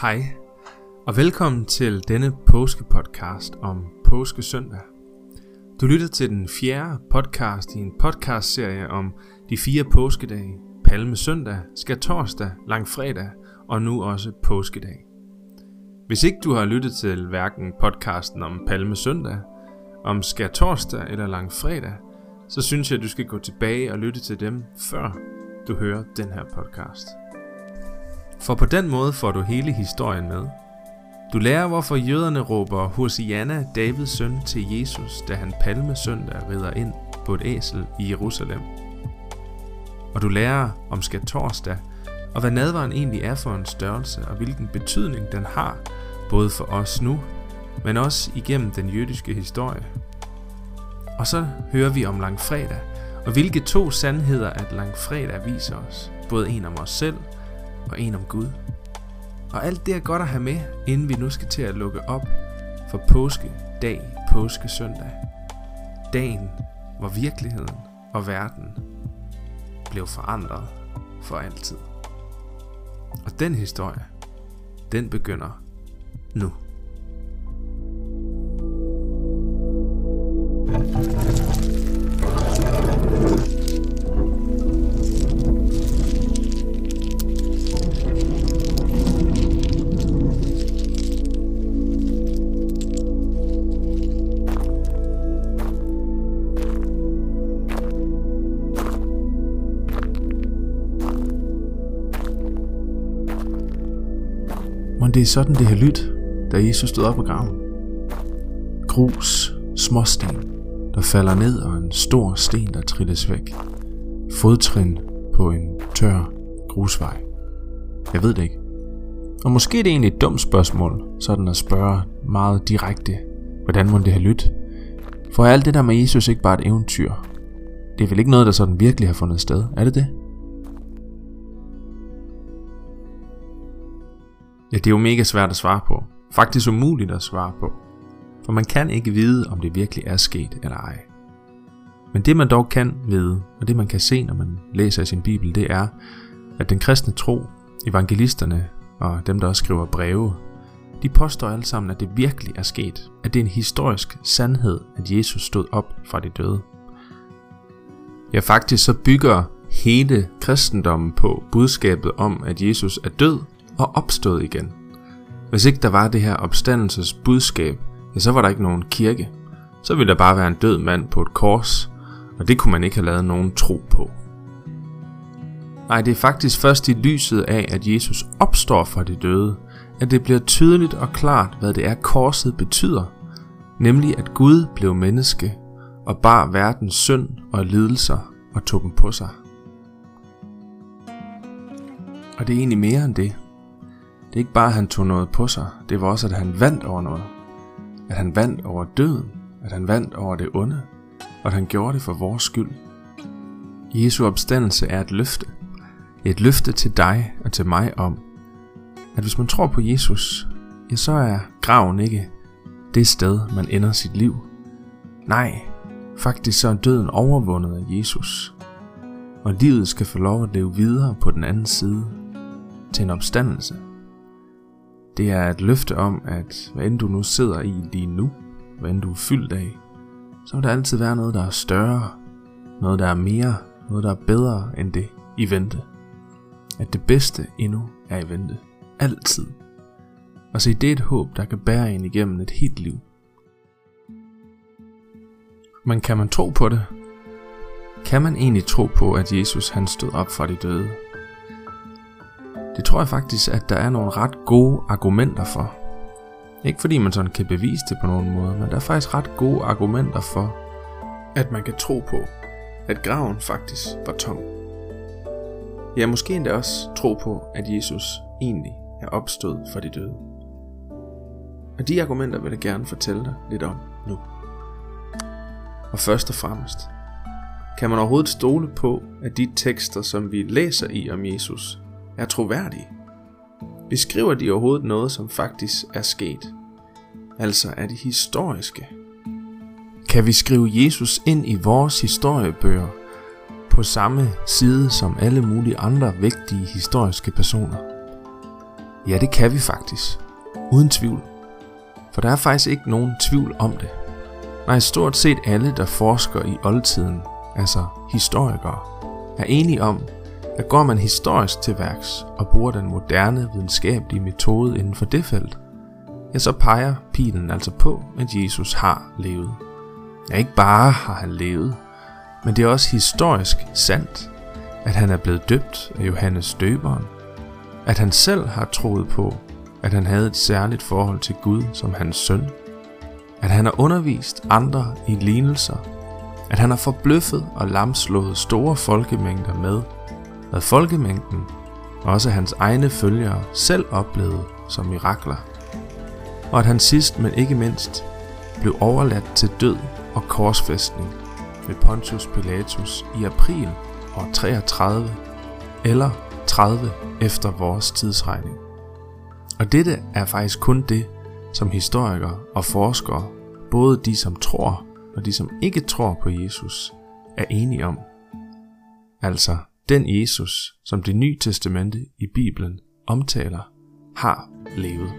Hej, og velkommen til denne påskepodcast om påskesøndag. Du lytter til den fjerde podcast i en podcastserie om de fire påskedage, palmesøndag, skærtorsdag, langfredag og nu også påskedag. Hvis ikke du har lyttet til hverken podcasten om palmesøndag, om skærtorsdag eller langfredag, så synes jeg, at du skal gå tilbage og lytte til dem, før du hører den her podcast. For på den måde får du hele historien med. Du lærer, hvorfor jøderne råber Hosianna, Davids søn, til Jesus, da han palmesøndag rider ind på et æsel i Jerusalem. Og du lærer om skatorsdag, og hvad nadvaren egentlig er for en størrelse, og hvilken betydning den har, både for os nu, men også igennem den jødiske historie. Og så hører vi om langfredag, og hvilke to sandheder at langfredag viser os, både en om os selv og en om Gud. Og alt det er godt at have med, inden vi nu skal til at lukke op for påske dag, påske søndag. Dagen, hvor virkeligheden og verden blev forandret for altid. Og den historie, den begynder nu. Det er sådan, det har lyttet, da Jesus stod op af graven. Grus, småsten, der falder ned, og en stor sten, der trilles væk. Fodtrin på en tør grusvej. Jeg ved det ikke. Og måske er det egentlig et dumt spørgsmål, sådan at spørge meget direkte, hvordan må det have lyttet? For er alt det der med Jesus ikke bare et eventyr? Det er vel ikke noget, der sådan virkelig har fundet sted, er det det? Ja, det er jo mega svært at svare på. Faktisk umuligt at svare på. For man kan ikke vide, om det virkelig er sket eller ej. Men det man dog kan vide, og det man kan se, når man læser i sin bibel, det er, at den kristne tro, evangelisterne og dem, der også skriver breve, de påstår alle sammen, at det virkelig er sket. At det er en historisk sandhed, at Jesus stod op fra de døde. Ja, faktisk så bygger hele kristendommen på budskabet om, at Jesus er død og opstået igen. Hvis ikke der var det her opstandelses budskab, ja, så var der ikke nogen kirke. Så ville der bare være en død mand på et kors, og det kunne man ikke have lavet nogen tro på. Nej, det er faktisk først i lyset af, at Jesus opstår fra de døde, at det bliver tydeligt og klart, hvad det er korset betyder, nemlig at Gud blev menneske og bar verdens synd og lidelser og tog dem på sig. Og det er egentlig mere end det. Det er ikke bare, at han tog noget på sig, det var også, at han vandt over noget. At han vandt over døden, at han vandt over det onde, og at han gjorde det for vores skyld. Jesu opstandelse er et løfte. Et løfte til dig og til mig om, at hvis man tror på Jesus, ja, så er graven ikke det sted, man ender sit liv. Nej, faktisk så er døden overvundet af Jesus. Og livet skal få lov at leve videre på den anden side til en opstandelse. Det er et løfte om, at hvad end du nu sidder i lige nu, hvad end du er fyldt af, så vil der altid være noget, der er større, noget, der er mere, noget, der er bedre end det i vente. At det bedste endnu er i vente. Altid. Og se, det er et håb, der kan bære en igennem et helt liv. Men kan man tro på det? Kan man egentlig tro på, at Jesus han stod op fra de døde? Det tror jeg faktisk, at der er nogle ret gode argumenter for. Ikke fordi man sådan kan bevise det på nogen måde, men der er faktisk ret gode argumenter for, at man kan tro på, at graven faktisk var tom. Ja, måske endda også tro på, at Jesus egentlig er opstået fra de døde. Og de argumenter vil jeg gerne fortælle dig lidt om nu. Og først og fremmest, kan man overhovedet stole på, at de tekster, som vi læser i om Jesus, er troværdige? Beskriver de overhovedet noget, som faktisk er sket? Altså er de historiske? Kan vi skrive Jesus ind i vores historiebøger på samme side som alle mulige andre vigtige historiske personer? Ja, det kan vi faktisk. Uden tvivl. For der er faktisk ikke nogen tvivl om det. Nej, stort set alle, der forsker i oldtiden, altså historikere, er enige om, at går man historisk til værks og bruger den moderne videnskabelige metode inden for det felt, ja, så peger pilen altså på, at Jesus har levet. Ja, ikke bare har han levet, men det er også historisk sandt, at han er blevet døbt af Johannes Døberen, at han selv har troet på, at han havde et særligt forhold til Gud som hans søn, at han har undervist andre i lignelser, at han har forbløffet og lamslået store folkemængder med, hvad folkemængden og også hans egne følgere selv oplevede som mirakler, og at han sidst, men ikke mindst, blev overladt til død og korsfæstning ved Pontius Pilatus i april år 33 eller 30 efter vores tidsregning. Og dette er faktisk kun det, som historikere og forskere, både de som tror og de som ikke tror på Jesus, er enige om. Altså den Jesus, som det nye testamente i Bibelen omtaler, har levet.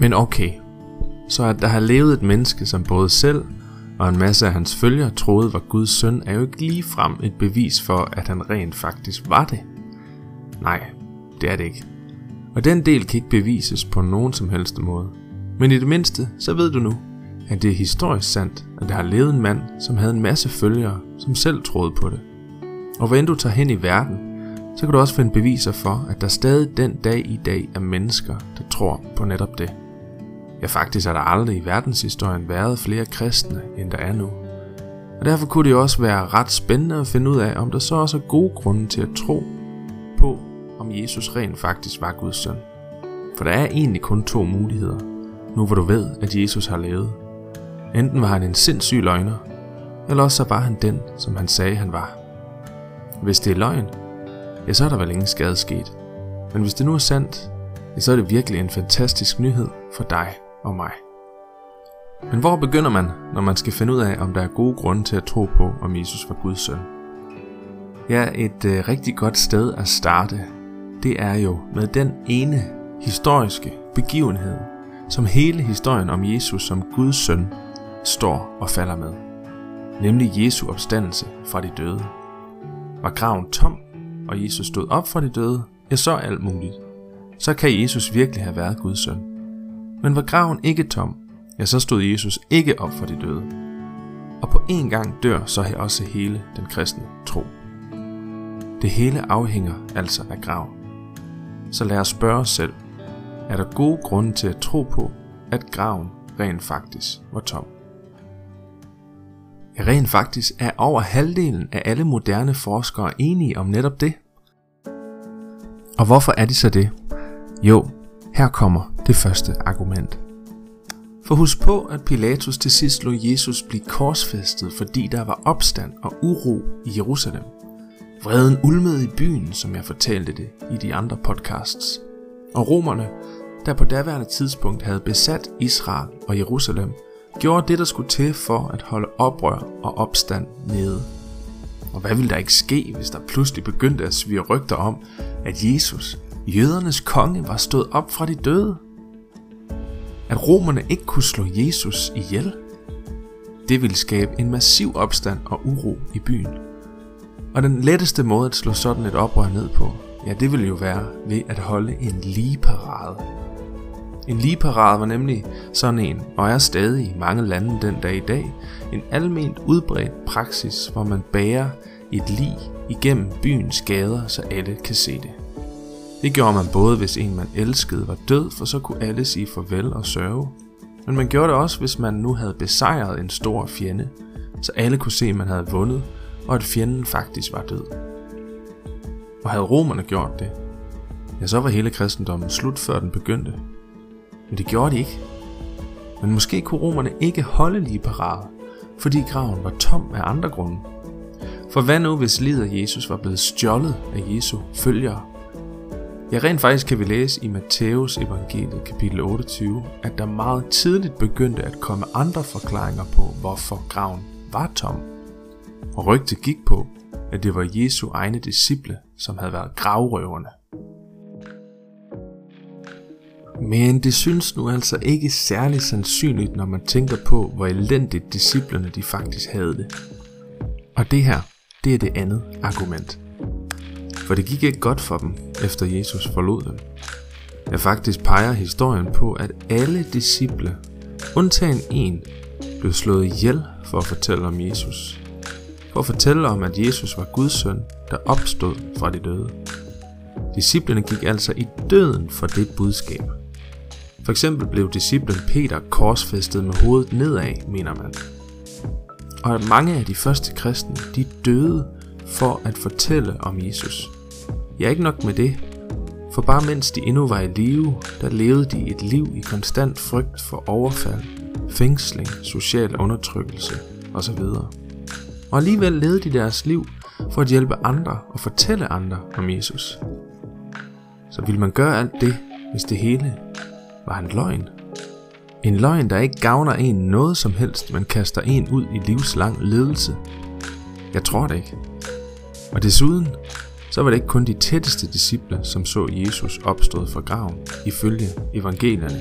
Men okay, så at der har levet et menneske, som både selv og en masse af hans følgere troede var Guds søn, er jo ikke lige frem et bevis for, at han rent faktisk var det. Nej, det er det ikke. Og den del kan ikke bevises på nogen som helst måde. Men i det mindste, så ved du nu, at det er historisk sandt, at der har levet en mand, som havde en masse følgere, som selv troede på det. Og hvor end du tager hen i verden, så kan du også finde beviser for, at der stadig den dag i dag er mennesker, der tror på netop det. Ja, faktisk har der aldrig i verdenshistorien været flere kristne, end der er nu. Og derfor kunne det også være ret spændende at finde ud af, om der så også er gode grunde til at tro på, om Jesus rent faktisk var Guds søn. For der er egentlig kun to muligheder, nu hvor du ved, at Jesus har levet. Enten var han en sindssyg løgner, eller også så var han den, som han sagde han var. Hvis det er løgn, ja så er der vel ingen skade sket. Men hvis det nu er sandt, ja, så er det virkelig en fantastisk nyhed for dig og mig. Men hvor begynder man, når man skal finde ud af, om der er gode grunde til at tro på, om Jesus var Guds søn? Ja, et øh, rigtig godt sted at starte, det er jo med den ene historiske begivenhed, som hele historien om Jesus som Guds søn står og falder med. Nemlig Jesu opstandelse fra de døde. Var graven tom, og Jesus stod op fra de døde, ja så alt muligt. Så kan Jesus virkelig have været Guds søn. Men var graven ikke tom, ja så stod Jesus ikke op fra de døde. Og på en gang dør så også hele den kristne tro. Det hele afhænger altså af graven. Så lad os spørge os selv, er der gode grunde til at tro på, at graven rent faktisk var tom? Rent faktisk er over halvdelen af alle moderne forskere enige om netop det. Og hvorfor er de så det? Jo, her kommer det første argument. For husk på, at Pilatus til sidst lod Jesus blive korsfæstet, fordi der var opstand og uro i Jerusalem. Vreden ulmede i byen, som jeg fortalte det i de andre podcasts. Og romerne, der på daværende tidspunkt havde besat Israel og Jerusalem, gjorde det, der skulle til for at holde oprør og opstand nede. Og hvad ville der ikke ske, hvis der pludselig begyndte at svire rygter om, at Jesus, jødernes konge, var stået op fra de døde? At romerne ikke kunne slå Jesus ihjel? Det ville skabe en massiv opstand og uro i byen. Og den letteste måde at slå sådan et oprør ned på, ja det ville jo være ved at holde en lige parade. En ligeparade var nemlig sådan en, og er stadig i mange lande den dag i dag, en alment udbredt praksis, hvor man bærer et lig igennem byens gader, så alle kan se det. Det gjorde man både, hvis en man elskede var død, for så kunne alle sige farvel og sørge. Men man gjorde det også, hvis man nu havde besejret en stor fjende, så alle kunne se, at man havde vundet, og at fjenden faktisk var død. Og havde romerne gjort det, ja, så var hele kristendommen slut, før den begyndte. Men det gjorde de ikke. Men måske kunne romerne ikke holde lige parade, fordi graven var tom af andre grunde. For hvad nu, hvis livet af Jesus var blevet stjålet af Jesu følgere? Ja, rent faktisk kan vi læse i Matthæus evangeliet kapitel 28, at der meget tidligt begyndte at komme andre forklaringer på, hvorfor graven var tom. Og rygtet gik på, at det var Jesu egne disciple, som havde været gravrøverne. Men det synes nu altså ikke særlig sandsynligt, når man tænker på, hvor elendigt disciplerne de faktisk havde det. Og det her, det er det andet argument. For det gik ikke godt for dem, efter Jesus forlod dem. Ja, faktisk peger historien på, at alle disciple, undtagen en, blev slået ihjel for at fortælle om Jesus. For at fortælle om, at Jesus var Guds søn, der opstod fra de døde. Disciplerne gik altså i døden for det budskab. For eksempel blev disciplen Peter korsfæstet med hovedet nedad, mener man. Og mange af de første kristne, de døde for at fortælle om Jesus. Ja, ikke nok med det, for bare mens de endnu var i live, der levede de et liv i konstant frygt for overfald, fængsling, social undertrykkelse osv. Og alligevel levede de deres liv for at hjælpe andre og fortælle andre om Jesus. Så ville man gøre alt det, hvis det hele var en løgn? En løgn, der ikke gavner en noget som helst, men kaster en ud i livslang ledelse. Jeg tror det ikke. Og desuden, så var det ikke kun de tætteste disciple, som så Jesus opstået fra graven, ifølge evangelierne.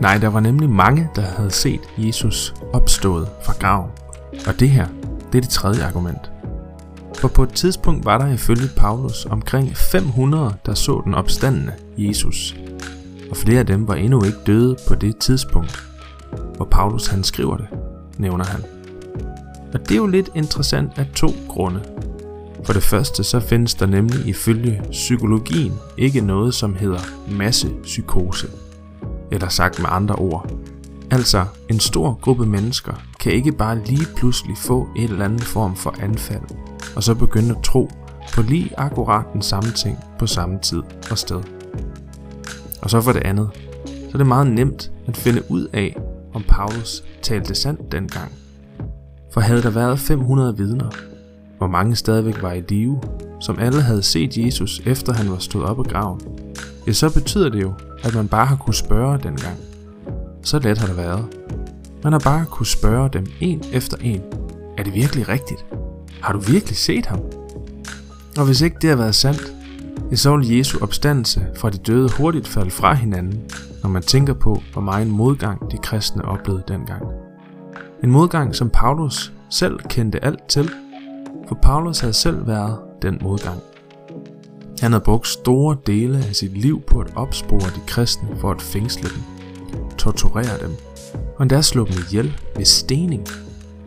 Nej, der var nemlig mange, der havde set Jesus opstået fra graven. Og det her, det er det tredje argument. For på et tidspunkt var der ifølge Paulus omkring 500, der så den opstandende Jesus. Og flere af dem var endnu ikke døde på det tidspunkt, hvor Paulus han skriver det, nævner han. Og det er jo lidt interessant af to grunde. For det første så findes der nemlig ifølge psykologien ikke noget, som hedder massepsykose. Eller sagt med andre ord. Altså, en stor gruppe mennesker kan ikke bare lige pludselig få et eller andet form for anfald, og så begynde at tro på lige akkurat den samme ting på samme tid og sted. Og så for det andet, så er det meget nemt at finde ud af, om Paulus talte sandt dengang. For havde der været 500 vidner, hvor mange stadigvæk var i live, som alle havde set Jesus efter han var stået op af graven, ja, så betyder det jo, at man bare har kunne spørge dengang. Så let har det været. Man har bare kunne spørge dem en efter en. Er det virkelig rigtigt? Har du virkelig set ham? Og hvis ikke det har været sandt, så vil Jesu opstandelse fra de døde hurtigt falde fra hinanden, når man tænker på, hvor meget modgang de kristne oplevede dengang. En modgang, som Paulus selv kendte alt til, for Paulus havde selv været den modgang. Han havde brugt store dele af sit liv på at opspore de kristne for at fængsle dem, torturere dem, og endda slå dem ihjel ved stening.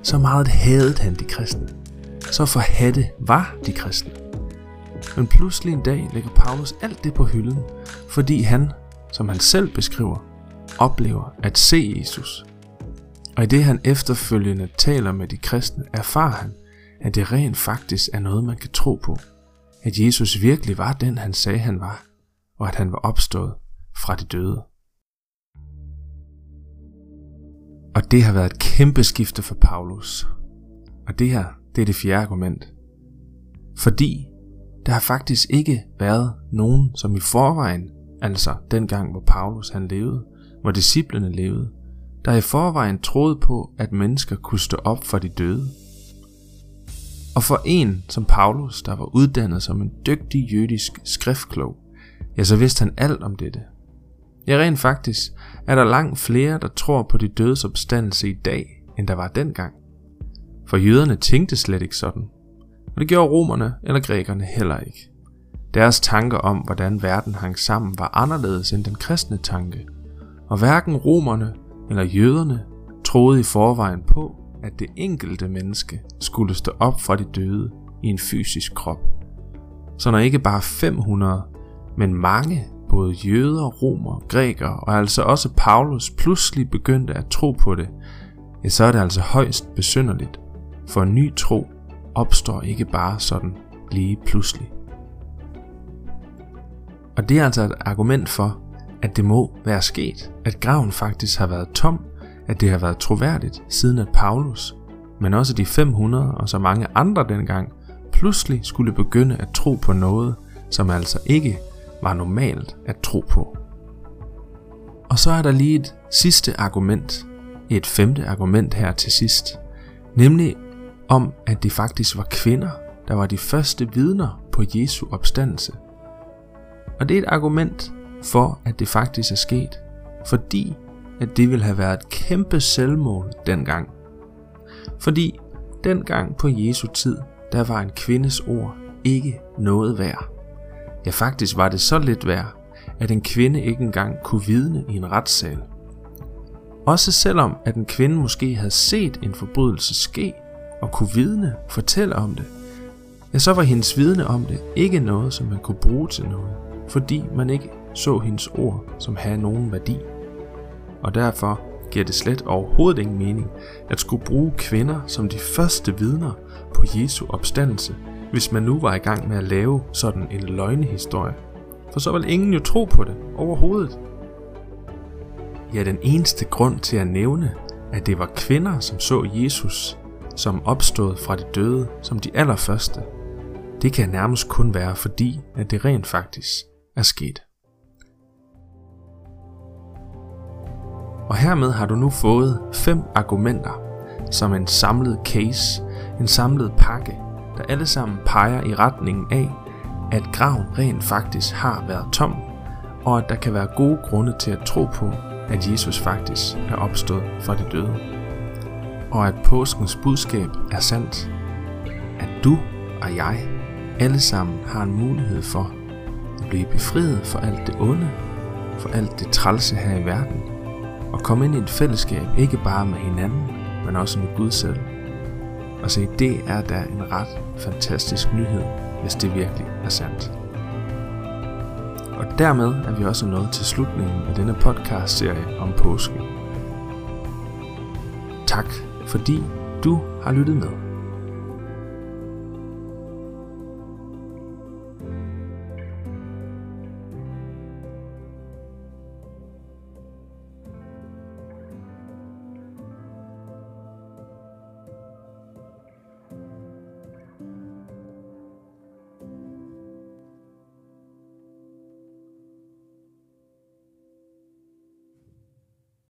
Så meget hadede han de kristne. Så forhatte var de kristne. Men pludselig en dag lægger Paulus alt det på hylden, fordi han, som han selv beskriver, oplever at se Jesus. Og i det han efterfølgende taler med de kristne, erfarer han, at det rent faktisk er noget, man kan tro på. At Jesus virkelig var den, han sagde, han var, og at han var opstået fra de døde. Og det har været et kæmpe skifte for Paulus. Og det her, det er det fjerde argument. Fordi der har faktisk ikke været nogen, som i forvejen, altså dengang hvor Paulus han levede, hvor disciplene levede, der i forvejen troede på, at mennesker kunne stå op for de døde. Og for en som Paulus, der var uddannet som en dygtig jødisk skriftklog, ja, så vidste han alt om dette. Ja, rent faktisk er der langt flere, der tror på de dødes opstandelse i dag, end der var dengang. For jøderne tænkte slet ikke sådan. Og det gjorde romerne eller grækerne heller ikke. Deres tanker om, hvordan verden hang sammen, var anderledes end den kristne tanke. Og hverken romerne eller jøderne troede i forvejen på, at det enkelte menneske skulle stå op fra de døde i en fysisk krop. Så når ikke bare 500, men mange, både jøder, romer, grækere og altså også Paulus pludselig begyndte at tro på det, ja, så er det altså højst besynderligt, for en ny tro opstår ikke bare sådan lige pludselig. Og det er altså et argument for, at det må være sket, at graven faktisk har været tom at det har været troværdigt siden at Paulus, men også de 500 og så mange andre dengang, pludselig skulle begynde at tro på noget, som altså ikke var normalt at tro på. Og så er der lige et sidste argument, et femte argument her til sidst, nemlig om, at det faktisk var kvinder, der var de første vidner på Jesu opstandelse. Og det er et argument, for at det faktisk er sket. Fordi at det ville have været et kæmpe selvmål dengang. Fordi dengang på Jesu tid, der var en kvindes ord ikke noget værd. Ja, faktisk var det så lidt værd, at en kvinde ikke engang kunne vidne i en retssal. Også selvom at en kvinde måske havde set en forbrydelse ske og kunne vidne og fortælle om det, ja, så var hendes vidne om det ikke noget, som man kunne bruge til noget, fordi man ikke så hendes ord som havde nogen værdi. Og derfor giver det slet overhovedet ingen mening at skulle bruge kvinder som de første vidner på Jesu opstandelse, hvis man nu var i gang med at lave sådan en løgnehistorie. For så vil ingen jo tro på det overhovedet. Ja, den eneste grund til at nævne, at det var kvinder, som så Jesus, som opstod fra de døde, som de allerførste, det kan nærmest kun være fordi, at det rent faktisk er sket. Og hermed har du nu fået fem argumenter, som en samlet case, en samlet pakke, der alle sammen peger i retningen af, at graven rent faktisk har været tom, og at der kan være gode grunde til at tro på, at Jesus faktisk er opstået fra de døde. Og at påskens budskab er sandt. At du og jeg alle sammen har en mulighed for at blive befriet for alt det onde, for alt det trælse her i verden, og komme ind i et fællesskab, ikke bare med hinanden, men også med Gud selv. Og se, det er da en ret fantastisk nyhed, hvis det virkelig er sandt. Og dermed er vi også nået til slutningen af denne podcast-serie om påske. Tak fordi du har lyttet med.